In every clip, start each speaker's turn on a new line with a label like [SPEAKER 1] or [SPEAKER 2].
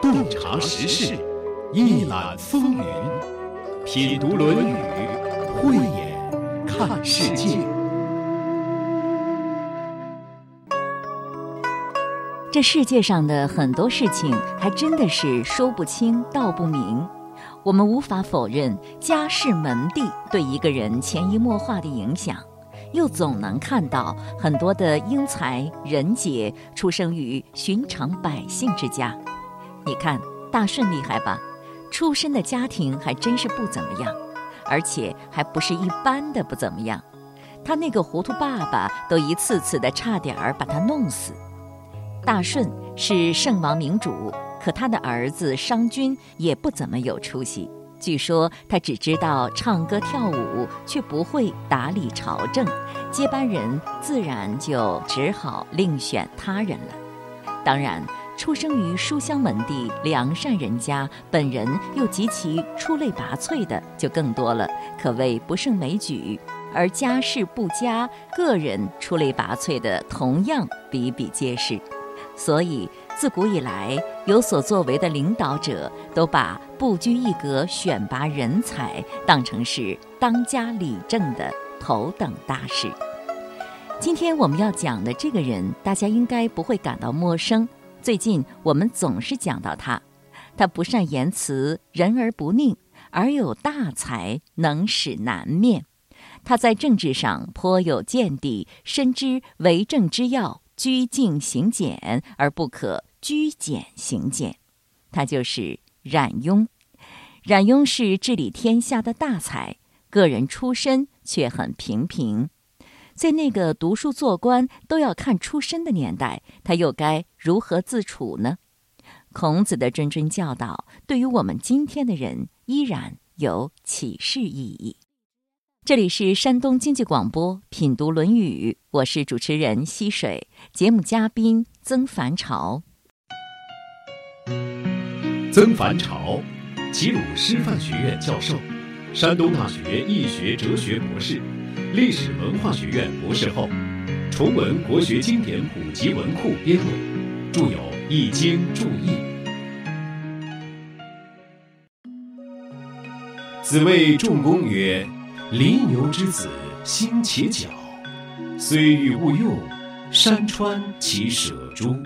[SPEAKER 1] 洞察时事，一览风云，品读《论语》，慧眼看世界。
[SPEAKER 2] 这世界上的很多事情，还真的是说不清道不明。我们无法否认家世门第对一个人潜移默化的影响，又总能看到很多的英才人杰出生于寻常百姓之家。你看大顺厉害吧？出身的家庭还真是不怎么样，而且还不是一般的不怎么样。他那个糊涂爸爸都一次次的差点儿把他弄死。大顺是圣王明主，可他的儿子商均也不怎么有出息。据说他只知道唱歌跳舞，却不会打理朝政，接班人自然就只好另选他人了。当然，出生于书香门第、良善人家，本人又极其出类拔萃的就更多了，可谓不胜枚举。而家世不佳、个人出类拔萃的，同样比比皆是。所以，自古以来有所作为的领导者，都把不拘一格选拔人才当成是当家理政的头等大事。今天我们要讲的这个人，大家应该不会感到陌生。最近我们总是讲到他，他不善言辞，人而不佞，而有大才，能使难面。他在政治上颇有见地，深知为政之要。居静行俭，而不可居简行简。他就是冉雍。冉雍是治理天下的大才，个人出身却很平平。在那个读书做官都要看出身的年代，他又该如何自处呢？孔子的谆谆教导，对于我们今天的人依然有启示意义。这里是山东经济广播《品读论语》，我是主持人溪水，节目嘉宾曾凡朝。
[SPEAKER 1] 曾凡朝，齐鲁师范学院教授，山东大学易学哲学博士，历史文化学院博士后，崇文国学经典普及文库编委，著有《易经注译》。子谓仲弓曰。犁牛之子，心且角，虽欲勿用，山川其舍诸？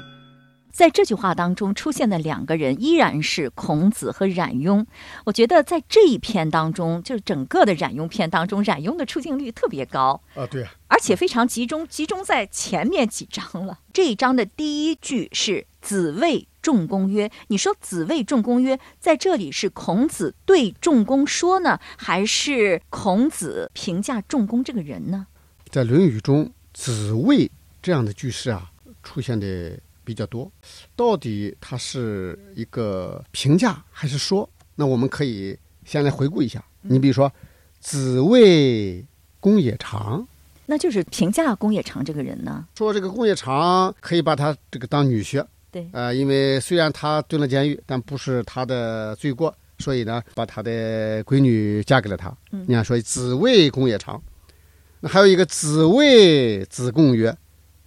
[SPEAKER 2] 在这句话当中出现的两个人依然是孔子和冉雍。我觉得在这一篇当中，就是整个的冉雍篇当中，冉雍的出镜率特别高
[SPEAKER 3] 啊，对，
[SPEAKER 2] 而且非常集中，集中在前面几章了。这一章的第一句是“子谓”。仲公曰：“你说子谓仲公曰，在这里是孔子对仲公说呢，还是孔子评价仲公这个人呢？”
[SPEAKER 3] 在《论语》中，“子谓”这样的句式啊，出现的比较多。到底它是一个评价还是说？那我们可以先来回顾一下。你比如说，“子谓公冶长”，
[SPEAKER 2] 那就是评价公冶长这个人呢。
[SPEAKER 3] 说这个公冶长可以把他这个当女婿。
[SPEAKER 2] 对，
[SPEAKER 3] 呃，因为虽然他蹲了监狱，但不是他的罪过，所以呢，把他的闺女嫁给了他。
[SPEAKER 2] 嗯，
[SPEAKER 3] 你看，所以子谓公冶长。那还有一个子谓子贡曰，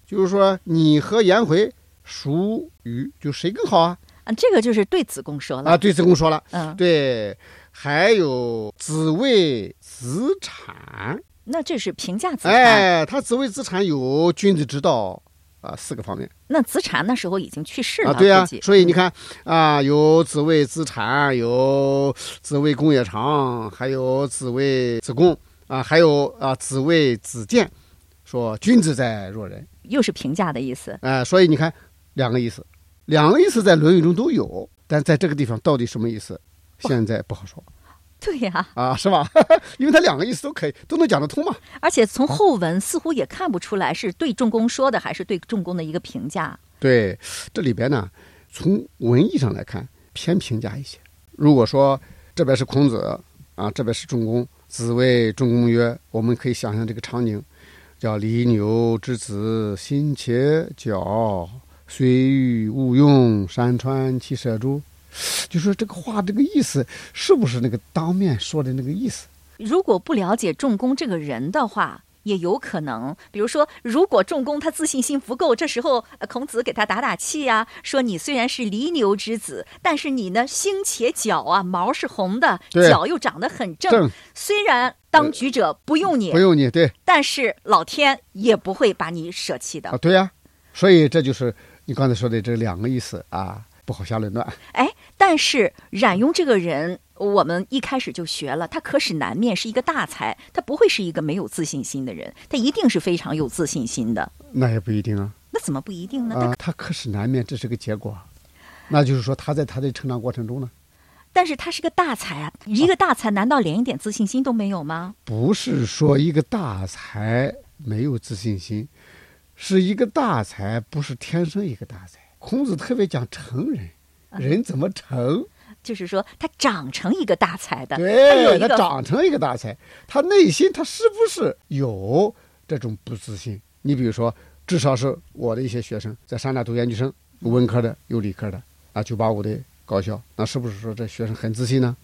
[SPEAKER 3] 就是说你和颜回孰与，就谁更好啊？
[SPEAKER 2] 啊，这个就是对子贡说了
[SPEAKER 3] 啊，对子贡说了。
[SPEAKER 2] 嗯，
[SPEAKER 3] 对，还有子谓子产，
[SPEAKER 2] 那这是评价子产。
[SPEAKER 3] 哎，他子谓子产有君子之道。啊，四个方面。
[SPEAKER 2] 那子产那时候已经去世了
[SPEAKER 3] 啊，对呀。所以你看啊，有子谓子产，有子谓公冶长，还有子谓子贡啊，还有啊子谓子建，说君子在若人，
[SPEAKER 2] 又是评价的意思。
[SPEAKER 3] 哎，所以你看两个意思，两个意思在《论语》中都有，但在这个地方到底什么意思，现在不好说。
[SPEAKER 2] 对呀，
[SPEAKER 3] 啊，是吧？因为它两个意思都可以，都能讲得通嘛。
[SPEAKER 2] 而且从后文似乎也看不出来是对仲弓说的，还是对仲弓的一个评价。
[SPEAKER 3] 对，这里边呢，从文艺上来看偏评价一些。如果说这边是孔子啊，这边是仲弓，子谓仲弓曰：“我们可以想象这个场景，叫犁牛之子，心且矫，虽欲勿用，山川其舍诸？”就说这个话，这个意思是不是那个当面说的那个意思？
[SPEAKER 2] 如果不了解仲弓这个人的话，也有可能，比如说，如果仲弓他自信心不够，这时候呃孔子给他打打气呀、说你虽然是犁牛之子，但是你呢心且角啊，毛是红的，
[SPEAKER 3] 对
[SPEAKER 2] 角又长得很正。
[SPEAKER 3] 正
[SPEAKER 2] 虽然当局者不用你，
[SPEAKER 3] 不用你对
[SPEAKER 2] 但是老天也不会把你舍弃的
[SPEAKER 3] 啊，。对呀、所以这就是你刚才说的这两个意思啊，不好下论断。
[SPEAKER 2] 哎，但是冉雍这个人，我们一开始就学了，他可使难面，是一个大才，他不会是一个没有自信心的人，他一定是非常有自信心的。
[SPEAKER 3] 那也不一定啊，
[SPEAKER 2] 那怎么不一定呢？他
[SPEAKER 3] 可使难面，这是个结果。那就是说，他在他的成长过程中呢，
[SPEAKER 2] 但是他是个大才啊，一个大才难道连一点自信心都没有吗？
[SPEAKER 3] 不是说一个大才没有自信心，是一个大才不是天生一个大才。孔子特别讲成人，人怎么成？
[SPEAKER 2] 就是说他长成一个大才的，
[SPEAKER 3] 对，他长成一个大才，他内心他是不是有这种不自信？你比如说，至少是我的一些学生在山大读研究生，有文科的，有理科的，啊，九八五的高校，那是不是说这学生很自信呢？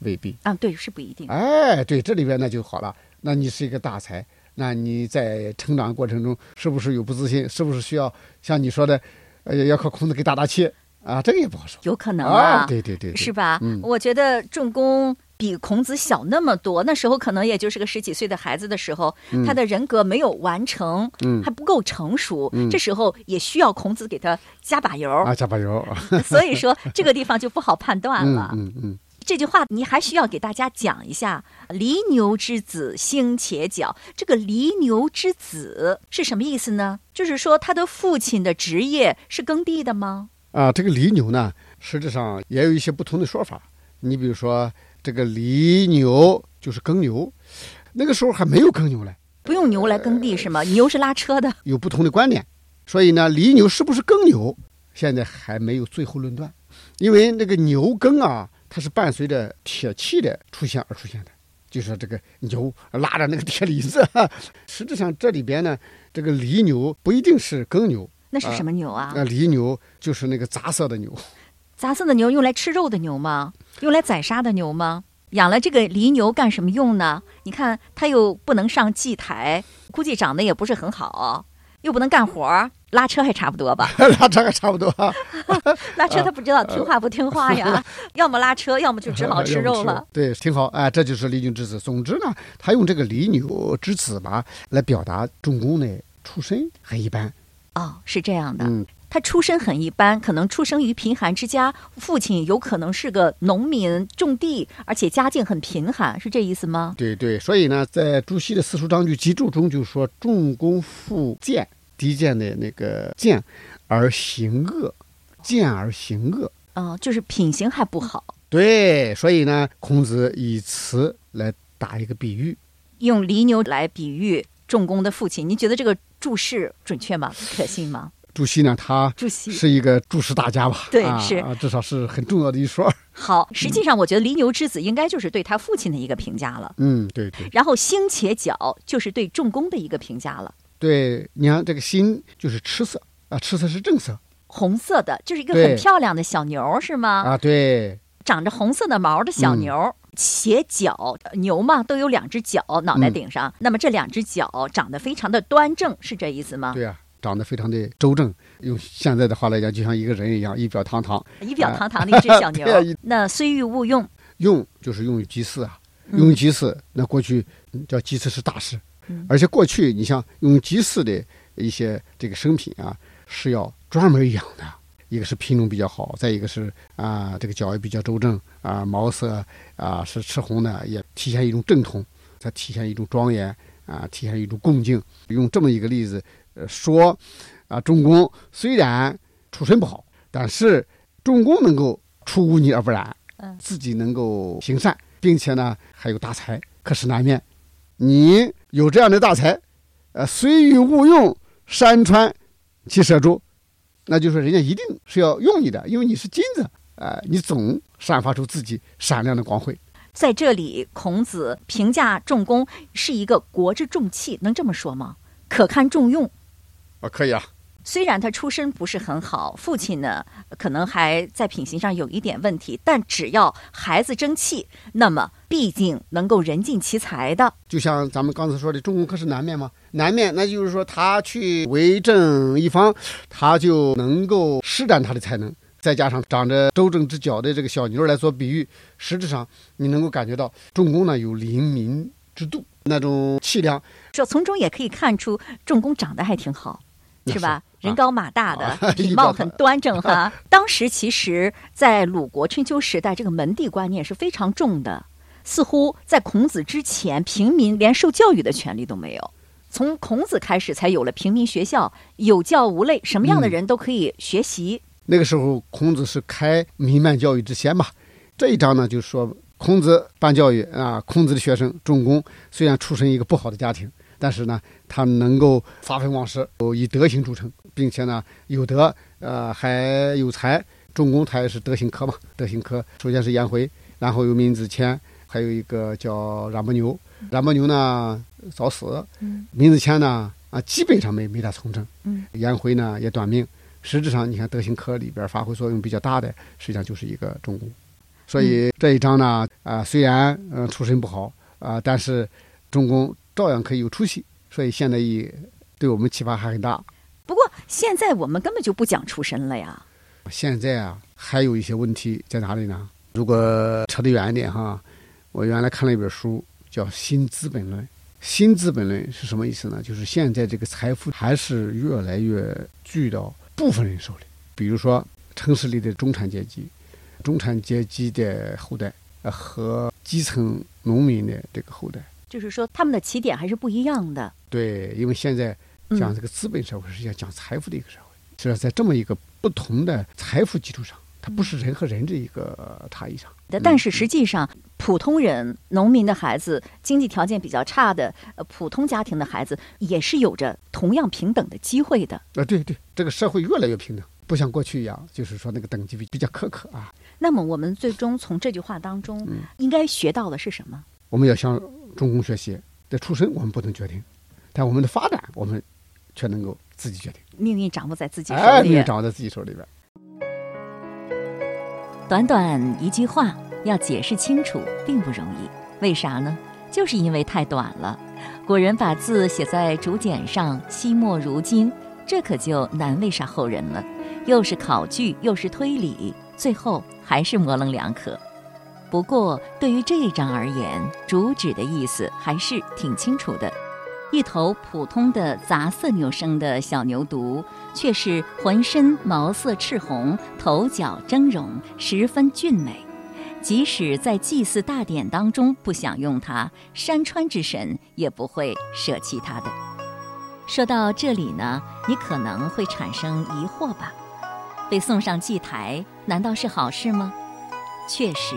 [SPEAKER 3] 未必。
[SPEAKER 2] 啊，对，是不一定。
[SPEAKER 3] 哎，对，这里边那就好了。那你是一个大才，那你在成长过程中是不是有不自信？是不是需要像你说的，呃，要靠孔子给打打气啊？这个也不好说。
[SPEAKER 2] 有可能
[SPEAKER 3] 啊，对对对，对
[SPEAKER 2] 是吧？
[SPEAKER 3] 嗯
[SPEAKER 2] 我觉得仲弓比孔子小那么多，那时候可能也就是个十几岁的孩子的时候，他的人格没有完成，
[SPEAKER 3] 嗯
[SPEAKER 2] 还不够成熟，
[SPEAKER 3] 嗯
[SPEAKER 2] 这时候也需要孔子给他加把油。
[SPEAKER 3] 啊，加把油。
[SPEAKER 2] 所以说这个地方就不好判断
[SPEAKER 3] 嗯
[SPEAKER 2] 了。
[SPEAKER 3] 嗯嗯，
[SPEAKER 2] 这句话你还需要给大家讲一下“犁牛之子，星且角”。这个“犁牛之子”是什么意思呢？就是说他的父亲的职业是耕地的吗？
[SPEAKER 3] 啊，这个犁牛呢，实质上也有一些不同的说法。你比如说，这个犁牛就是耕牛，那个时候还没有耕牛嘞，
[SPEAKER 2] 不用牛来耕地是吗？牛是拉车的。
[SPEAKER 3] 有不同的观点。所以呢，犁牛是不是耕牛，现在还没有最后论断，因为那个牛耕啊，它是伴随着铁器的出现而出现的。就是这个牛拉着那个铁犁子，实质上这里边呢，这个犁牛不一定是耕牛，
[SPEAKER 2] 那是什么牛啊？
[SPEAKER 3] 那犁牛就是那个杂色的牛。
[SPEAKER 2] 杂色的牛用来吃肉的牛吗？用来宰杀的牛吗？养了这个犁牛干什么用呢？你看它又不能上祭台，估计长得也不是很好，又不能干活儿，拉车还差不多吧？
[SPEAKER 3] 拉车还差不多啊。
[SPEAKER 2] 拉车他不知道听话不听话呀，要么拉车，要么就只好吃肉了。
[SPEAKER 3] 对，挺好。哎，这就是离牛之子。总之呢，他用这个离牛之子吧，来表达仲弓的出身很一般。
[SPEAKER 2] 哦，是这样的。
[SPEAKER 3] 嗯，
[SPEAKER 2] 他出身很一般，可能出生于贫寒之家，父亲有可能是个农民，种地，而且家境很贫寒，是这意思吗？
[SPEAKER 3] 对对。所以呢，在朱熹的《四书章句集注》中就说：“仲弓负贱，低贱的那个贱，而行恶，贱而行恶。
[SPEAKER 2] 嗯、就是品行还不好。”
[SPEAKER 3] 对，所以呢，孔子以此来打一个比喻。
[SPEAKER 2] 用犁牛来比喻仲弓的父亲，您觉得这个注释准确吗？可信吗？
[SPEAKER 3] 朱熹呢，他
[SPEAKER 2] 朱熹
[SPEAKER 3] 是一个注释大家吧？啊
[SPEAKER 2] 对是
[SPEAKER 3] 啊，至少是很重要的一说。
[SPEAKER 2] 好，实际上我觉得犁牛之子应该就是对他父亲的一个评价了，
[SPEAKER 3] 嗯，对对。
[SPEAKER 2] 然后星且角就是对仲弓的一个评价了。
[SPEAKER 3] 对，你看这个心就是赤色啊，赤色是正色
[SPEAKER 2] 红色的，就是一个很漂亮的小牛，是吗？
[SPEAKER 3] 啊，对，
[SPEAKER 2] 长着红色的毛的小
[SPEAKER 3] 嗯
[SPEAKER 2] 牛，且角牛嘛都有两只角，脑袋顶
[SPEAKER 3] 嗯
[SPEAKER 2] 上。那么这两只角长得非常的端正，是这意思吗？
[SPEAKER 3] 对啊，长得非常的周正，用现在的话来讲，就像一个人一样，仪表堂堂。
[SPEAKER 2] 仪表堂堂的一只小牛。那虽欲勿用，
[SPEAKER 3] 用就是用于祭祀啊，
[SPEAKER 2] 嗯
[SPEAKER 3] 用于祭祀，那过去嗯叫祭祀是大事，
[SPEAKER 2] 嗯
[SPEAKER 3] 而且过去你像用祭祀的一些这个生品啊，是要专门养的。一个是品种比较好，再一个是啊，这个脚也比较周正啊，毛色啊是赤红的，也体现一种正统，它体现一种庄严啊，体现一种恭敬。用这么一个例子，呃，说啊，仲弓虽然出身不好，但是仲弓能够出污泥而不染，
[SPEAKER 2] 嗯
[SPEAKER 3] 自己能够行善，并且呢还有大财，可是难免。你有这样的大才，呃，虽欲勿用，山川其舍诸，那就是说人家一定是要用你的，因为你是金子，呃，你总散发出自己闪亮的光辉。
[SPEAKER 2] 在这里，孔子评价仲弓是一个国之重器，能这么说吗？可堪重用。
[SPEAKER 3] 啊，可以啊，
[SPEAKER 2] 虽然他出身不是很好，父亲呢可能还在品行上有一点问题，但只要孩子争气，那么必定能够人尽其才的。
[SPEAKER 3] 就像咱们刚才说的，中宫可是南面吗？南面，那就是说他去为政一方，他就能够施展他的才能。再加上长着周正之角的这个小牛来做比喻，实质上你能够感觉到仲弓呢有临民之度那种气量。
[SPEAKER 2] 说从中也可以看出仲弓长得还挺好，是吧？人高马大的，礼
[SPEAKER 3] 貌
[SPEAKER 2] 很端正 哈。当时其实，在鲁国春秋时代，这个门第观念是非常重的，似乎在孔子之前，平民连受教育的权利都没有。从孔子开始，才有了平民学校，有教无类，什么样的人都可以学习。
[SPEAKER 3] 那个时候，孔子是开民办教育之先吧？这一章呢，就说孔子办教育啊，孔子的学生仲弓虽然出身一个不好的家庭，但是呢，他能够发愤忘世，以德行著称，并且呢，有德，呃，还有才。仲弓他也是德行科嘛，德行科首先是颜回，然后有闵子骞，还有一个叫冉伯牛。冉伯牛呢早死，闵子骞呢啊，基本上没没他从政。颜回呢也短命。实质上，你看德行科里边发挥作用比较大的，实际上就是一个仲弓。所以这一章呢，啊，虽然嗯出身不好啊，但是仲弓照样可以有出息。所以现在也对我们启发还很大。
[SPEAKER 2] 现在我们根本就不讲出身了呀。
[SPEAKER 3] 现在啊，还有一些问题在哪里呢？如果扯得远一点哈，我原来看了一本书叫《新资本论》。《新资本论》是什么意思呢？就是现在这个财富还是越来越聚到。部分人手里，比如说城市里的中产阶级、中产阶级的后代，呃，和基层农民的这个后代，
[SPEAKER 2] 就是说他们的起点还是不一样的。
[SPEAKER 3] 对，因为现在讲这个资本社会是要讲财富的一个社会，是在这么一个不同的财富基础上，它不是人和人的一个差异上。
[SPEAKER 2] 但是实际上，普通人、农民的孩子，经济条件比较差的呃普通家庭的孩子，也是有着同样平等的机会的。
[SPEAKER 3] 啊，对对，这个社会越来越平等，不像过去一样，就是说那个等级比比较苛刻啊。
[SPEAKER 2] 那么我们最终从这句话当中，应该学到的是什么？
[SPEAKER 3] 我们要向中公学习。的出身我们不能决定，但我们的发展我们却能够自己决定。
[SPEAKER 2] 命运掌握在自己手里，
[SPEAKER 3] 命运掌握在自己手里边。
[SPEAKER 2] 短短一句话要解释清楚并不容易，为啥呢？就是因为太短了。古人把字写在竹简上，惜墨如金，这可就难为啥后人了。又是考据，又是推理，最后还是模棱两可。不过对于这一章而言，主旨的意思还是挺清楚的。一头普通的杂色牛生的小牛犊，却是浑身毛色赤红，头角峥嵘，十分俊美。即使在祭祀大典当中不享用它，山川之神也不会舍弃它的。说到这里呢，你可能会产生疑惑吧？被送上祭台，难道是好事吗？确实，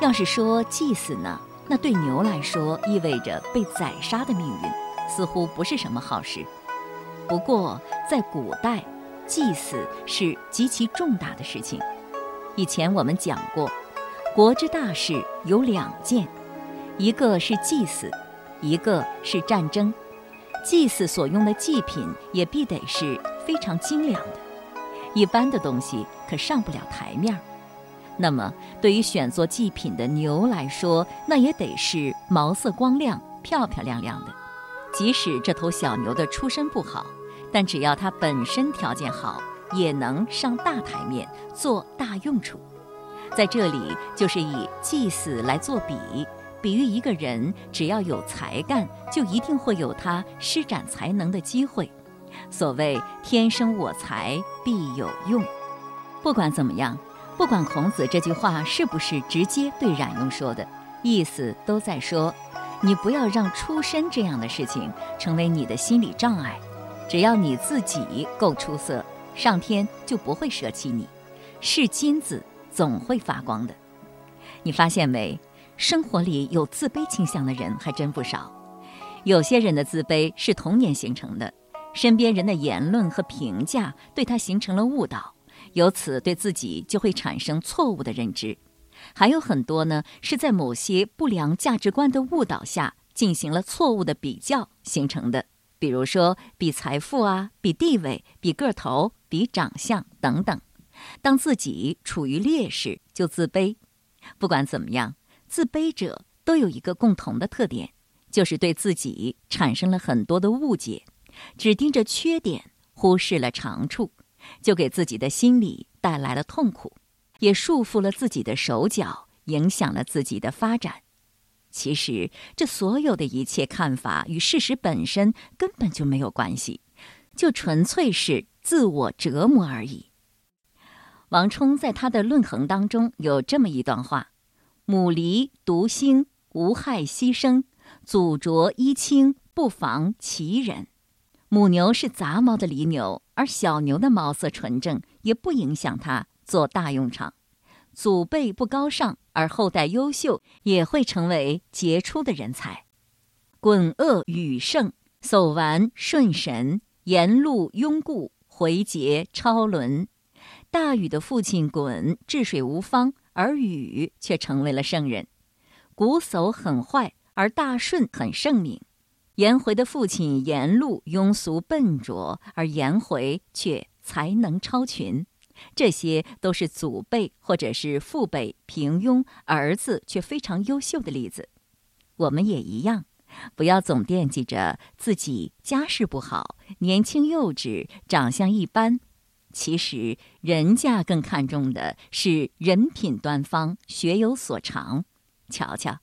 [SPEAKER 2] 要是说祭祀呢？那对牛来说意味着被宰杀的命运，似乎不是什么好事。不过在古代，祭祀是极其重大的事情。以前我们讲过，国之大事有两件，一个是祭祀，一个是战争。祭祀所用的祭品也必得是非常精良的，一般的东西可上不了台面儿。那么，对于选做祭品的牛来说，那也得是毛色光亮、漂漂亮亮的。即使这头小牛的出身不好，但只要它本身条件好，也能上大台面做大用处。在这里，就是以祭祀来做比，比喻一个人只要有才干，就一定会有他施展才能的机会。所谓“天生我材必有用”，不管怎么样。不管孔子这句话是不是直接对冉雍说的，意思都在说：你不要让出身这样的事情成为你的心理障碍。只要你自己够出色，上天就不会舍弃你。是金子总会发光的。你发现没？生活里有自卑倾向的人还真不少。有些人的自卑是童年形成的，身边人的言论和评价对他形成了误导。由此对自己就会产生错误的认知，还有很多呢是在某些不良价值观的误导下进行了错误的比较形成的。比如说比财富啊，比地位，比个头，比长相等等。当自己处于劣势，就自卑。不管怎么样，自卑者都有一个共同的特点，就是对自己产生了很多的误解，只盯着缺点，忽视了长处，就给自己的心理带来了痛苦，也束缚了自己的手脚，影响了自己的发展。其实，这所有的一切看法与事实本身根本就没有关系，就纯粹是自我折磨而已。王充在他的《论衡》当中有这么一段话：“母离独兴，无害牺牲；祖浊衣清，不妨其人。”母牛是杂毛的犁牛，而小牛的毛色纯正，也不影响它做大用场。祖辈不高尚，而后代优秀，也会成为杰出的人才。滚恶雨盛，叟完顺神，沿路拥固，回节超伦。大禹的父亲鲧治水无方，而禹却成为了圣人；瞽叟很坏，而大舜很圣明；颜回的父亲颜路庸俗笨拙，而颜回却才能超群。这些都是祖辈或者是父辈平庸，儿子却非常优秀的例子。我们也一样，不要总惦记着自己家世不好、年轻幼稚、长相一般。其实，人家更看重的是人品端方、学有所长。瞧瞧，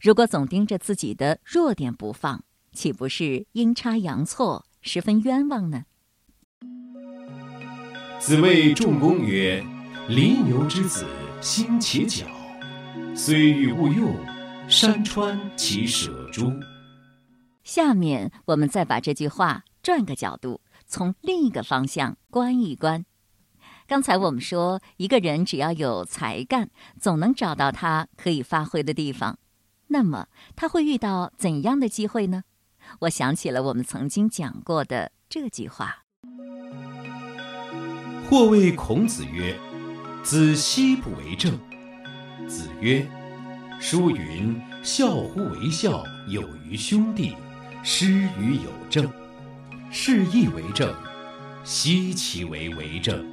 [SPEAKER 2] 如果总盯着自己的弱点不放，岂不是阴差阳错，十分冤枉呢？
[SPEAKER 1] 子谓仲弓曰：“犁牛之子，心且佼，虽欲勿用，山川其舍诸？”
[SPEAKER 2] 下面我们再把这句话转个角度。从另一个方向观一观。刚才我们说，一个人只要有才干，总能找到他可以发挥的地方。那么他会遇到怎样的机会呢？我想起了我们曾经讲过的这句话：“
[SPEAKER 1] 或谓孔子曰：‘子奚不为政？’子曰：‘书云：孝乎为孝，有于兄弟，师于有政。’”是亦为政，奚其为为政？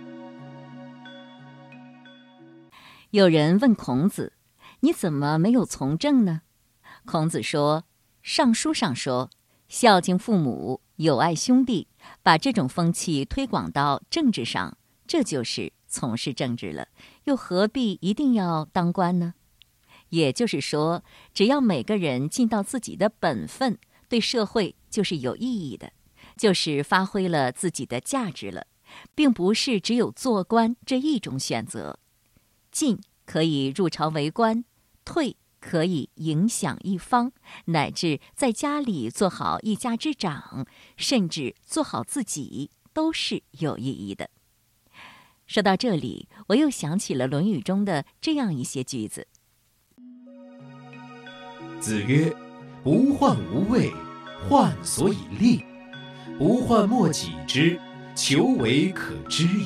[SPEAKER 2] 有人问孔子：“你怎么没有从政呢？”孔子说：“尚书上说，孝敬父母，友爱兄弟，把这种风气推广到政治上，这就是从事政治了。又何必一定要当官呢？也就是说，只要每个人尽到自己的本分，对社会就是有意义的。”就是发挥了自己的价值了，并不是只有做官这一种选择。进可以入朝为官，退可以影响一方，乃至在家里做好一家之长，甚至做好自己，都是有意义的。说到这里，我又想起了《论语》中的这样一些句子：“
[SPEAKER 1] 子曰：不患无位，患所以立。”不患莫己之，求为可知也。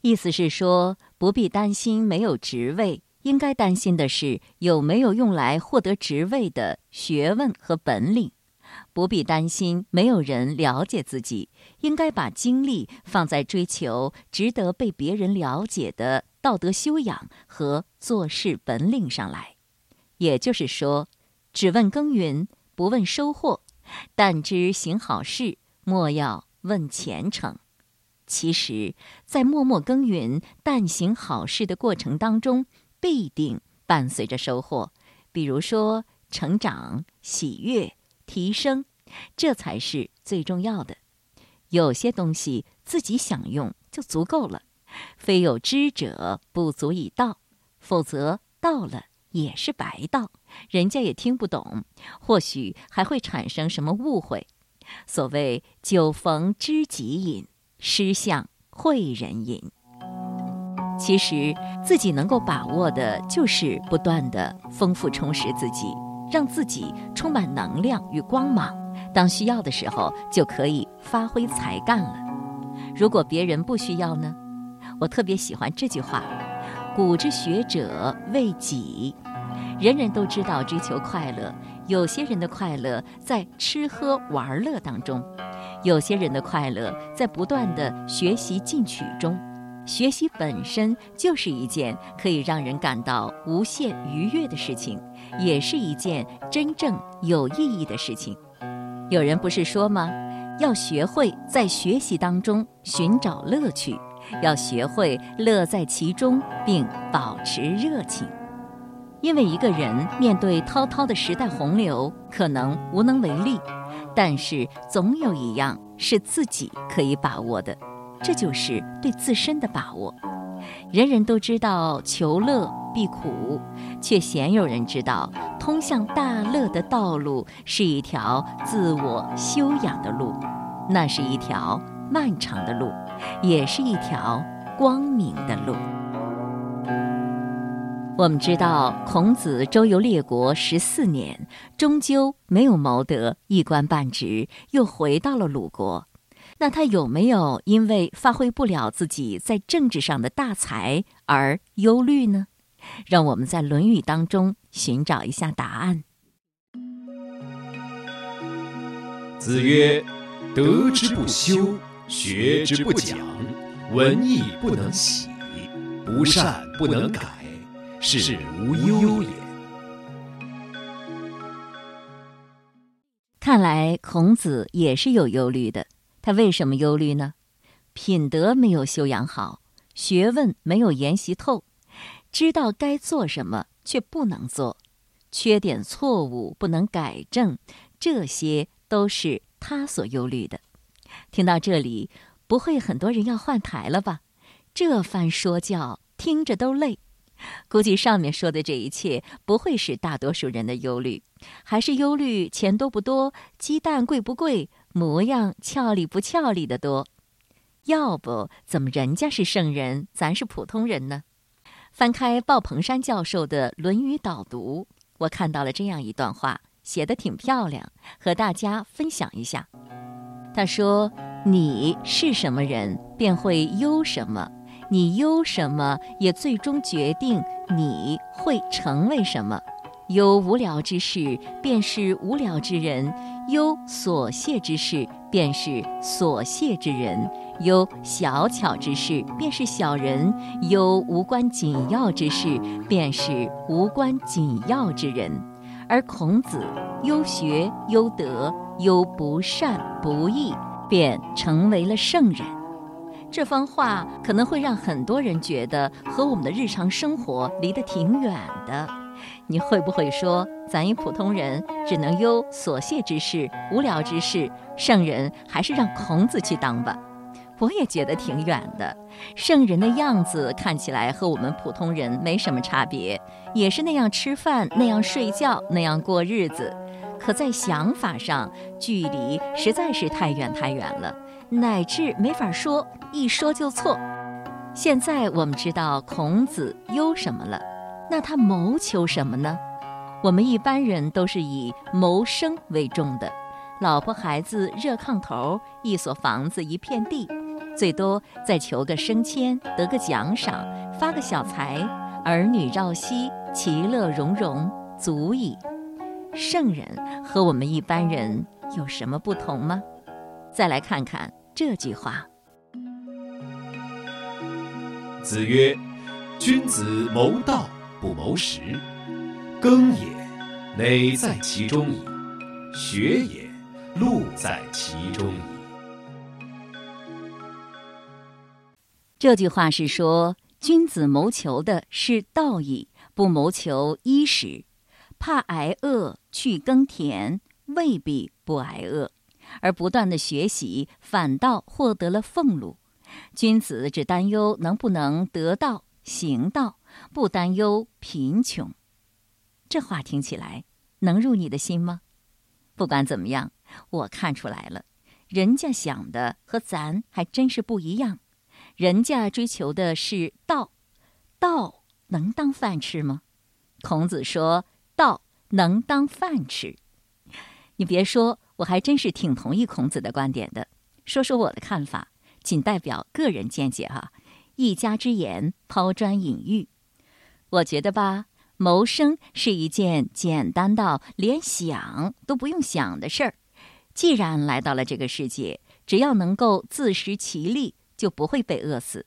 [SPEAKER 2] 意思是说，不必担心没有职位，应该担心的是有没有用来获得职位的学问和本领；不必担心没有人了解自己，应该把精力放在追求值得被别人了解的道德修养和做事本领上来。也就是说，只问耕耘，不问收获。但知行好事，莫要问前程。其实，在默默耕耘、但行好事的过程当中，必定伴随着收获，比如说成长、喜悦、提升，这才是最重要的。有些东西自己享用就足够了，非有知者不足以道，否则道了。也是白道，人家也听不懂，或许还会产生什么误会。所谓“酒逢知己饮，诗向会人吟”，其实自己能够把握的，就是不断的丰富充实自己，让自己充满能量与光芒。当需要的时候，就可以发挥才干了。如果别人不需要呢？我特别喜欢这句话。古之学者为己，人人都知道追求快乐，有些人的快乐在吃喝玩乐当中，有些人的快乐在不断的学习进取中。学习本身就是一件可以让人感到无限愉悦的事情，也是一件真正有意义的事情。有人不是说吗？要学会在学习当中寻找乐趣，要学会乐在其中，并保持热情。因为一个人面对滔滔的时代洪流，可能无能为力，但是总有一样是自己可以把握的。这就是对自身的把握。人人都知道求乐必苦，却鲜有人知道通向大乐的道路是一条自我修养的路。那是一条漫长的路，也是一条光明的路。我们知道，孔子周游列国十四年，终究没有谋得一官半职，又回到了鲁国。那他有没有因为发挥不了自己在政治上的大才而忧虑呢？让我们在《论语》当中寻找一下答案。
[SPEAKER 1] 子曰：“德之不修，学之不讲，文艺不能喜，不善不能改，是无忧也。”
[SPEAKER 2] 看来孔子也是有忧虑的。他为什么忧虑呢？品德没有修养好，学问没有研习透，知道该做什么却不能做，缺点错误不能改正，这些都是他所忧虑的。听到这里，不会很多人要换台了吧？这番说教听着都累。估计上面说的这一切不会是大多数人的忧虑，还是忧虑钱多不多，鸡蛋贵不贵。模样俏丽不俏丽的多，要不怎么人家是圣人，咱是普通人呢？翻开鲍鹏山教授的《论语导读》，我看到了这样一段话，写的挺漂亮，和大家分享一下。他说：“你是什么人，便会忧什么；你忧什么，也最终决定你会成为什么。”忧无聊之事，便是无聊之人；忧琐屑之事，便是琐屑之人；忧小巧之事，便是小人；忧无关紧要之事，便是无关紧要之人。而孔子忧学、忧德、忧不善不义，便成为了圣人。这番话可能会让很多人觉得和我们的日常生活离得挺远的。你会不会说，咱一普通人只能忧琐屑之事、无聊之事，圣人还是让孔子去当吧？我也觉得挺远的。圣人的样子看起来和我们普通人没什么差别，也是那样吃饭、那样睡觉、那样过日子，可在想法上距离实在是太远太远了，乃至没法说，一说就错。现在我们知道孔子忧什么了。那他谋求什么呢？我们一般人都是以谋生为重的，老婆孩子热炕头，一所房子一片地，最多再求个升迁，得个奖赏，发个小财，儿女绕膝，其乐融融，足矣。圣人和我们一般人有什么不同吗？再来看看这句话。
[SPEAKER 1] 子曰：“君子谋道。”不谋食，耕也，馁在其中矣；学也，禄在其中矣。
[SPEAKER 2] 这句话是说，君子谋求的是道义，不谋求衣食，怕挨饿去耕田，未必不挨饿；而不断的学习，反倒获得了俸禄。君子只担忧能不能得到行道。不担忧贫穷，这话听起来能入你的心吗？不管怎么样，我看出来了，人家想的和咱还真是不一样。人家追求的是道，道能当饭吃吗？孔子说道能当饭吃。你别说，我还真是挺同意孔子的观点的。说说我的看法，仅代表个人见解哈。一家之言，抛砖引玉。我觉得吧，谋生是一件简单到连想都不用想的事儿。既然来到了这个世界，只要能够自食其力，就不会被饿死，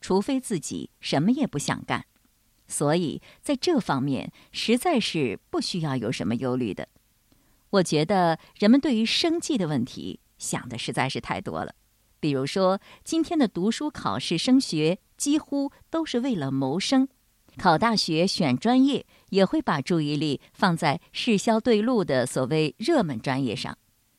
[SPEAKER 2] 除非自己什么也不想干。所以在这方面，实在是不需要有什么忧虑的。我觉得人们对于生计的问题想的实在是太多了。比如说，今天的读书、考试、升学，几乎都是为了谋生。考大学、选专业，也会把注意力放在市销对路的所谓热门专业上。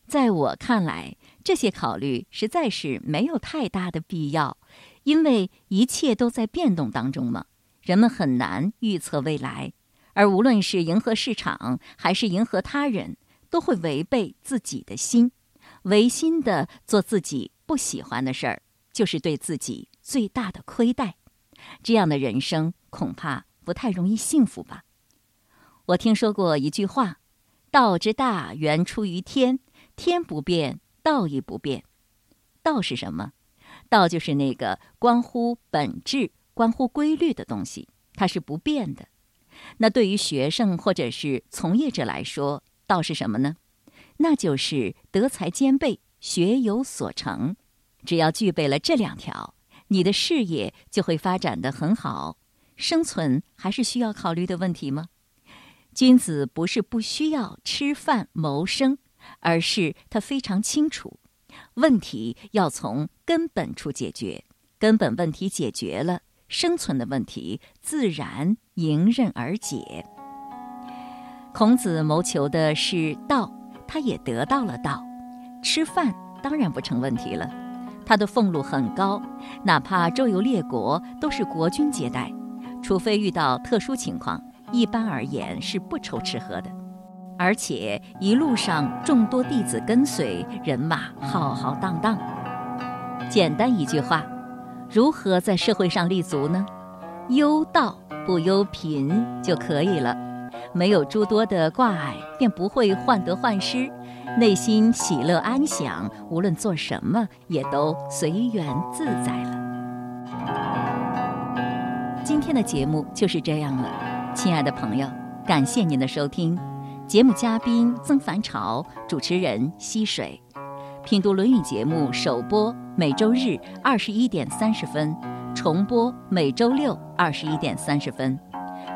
[SPEAKER 2] 在我看来，这些考虑实在是没有太大的必要，因为一切都在变动当中嘛，人们很难预测未来。而无论是迎合市场，还是迎合他人，都会违背自己的心，违心的做自己。不喜欢的事儿，就是对自己最大的亏待。这样的人生恐怕不太容易幸福吧。我听说过一句话：“道之大，源出于天，天不变，道亦不变。”道是什么？道就是那个关乎本质、关乎规律的东西，它是不变的。那对于学生或者是从业者来说，道是什么呢？那就是德才兼备。学有所成，只要具备了这两条，你的事业就会发展的很好。生存还是需要考虑的问题吗？君子不是不需要吃饭谋生，而是他非常清楚，问题要从根本处解决。根本问题解决了，生存的问题自然迎刃而解。孔子谋求的是道，他也得到了道。吃饭当然不成问题了，他的俸禄很高，哪怕周游列国都是国君接待，除非遇到特殊情况，一般而言是不愁吃喝的。而且一路上众多弟子跟随，人马浩浩荡荡。简单一句话，如何在社会上立足呢？忧道不忧贫就可以了，没有诸多的挂碍，便不会患得患失。内心喜乐安详，无论做什么也都随缘自在了。今天的节目就是这样了，亲爱的朋友，感谢您的收听。节目嘉宾曾凡朝，主持人溪水。品读《论语》节目首播每周日二十一点三十分，重播每周六二十一点三十分。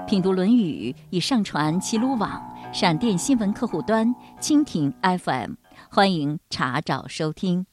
[SPEAKER 2] 品读《论语》已上传齐鲁网。闪电新闻客户端、蜻蜓 FM，欢迎查找收听。